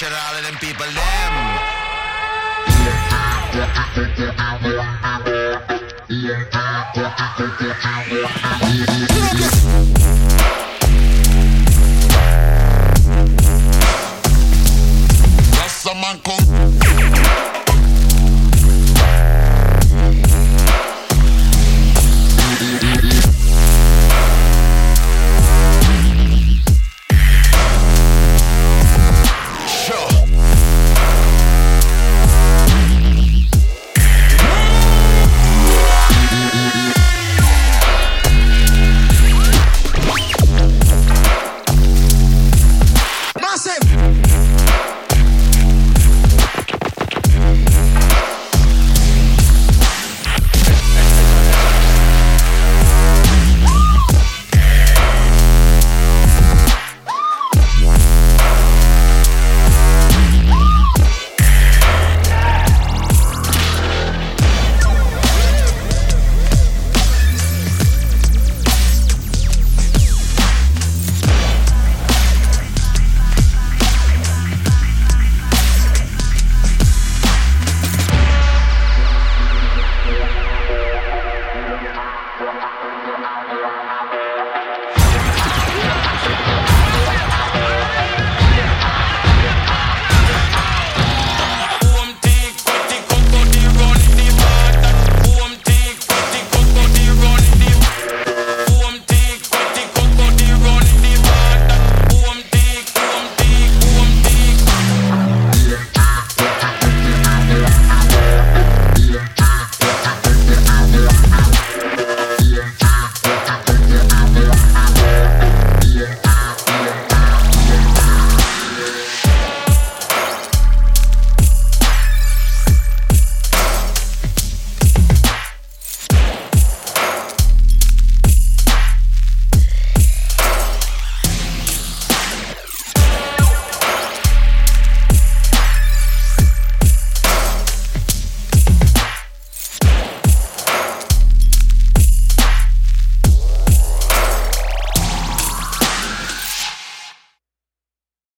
Nation, all of them people, them. Just some man come. Well, I, well, I, well, I, well.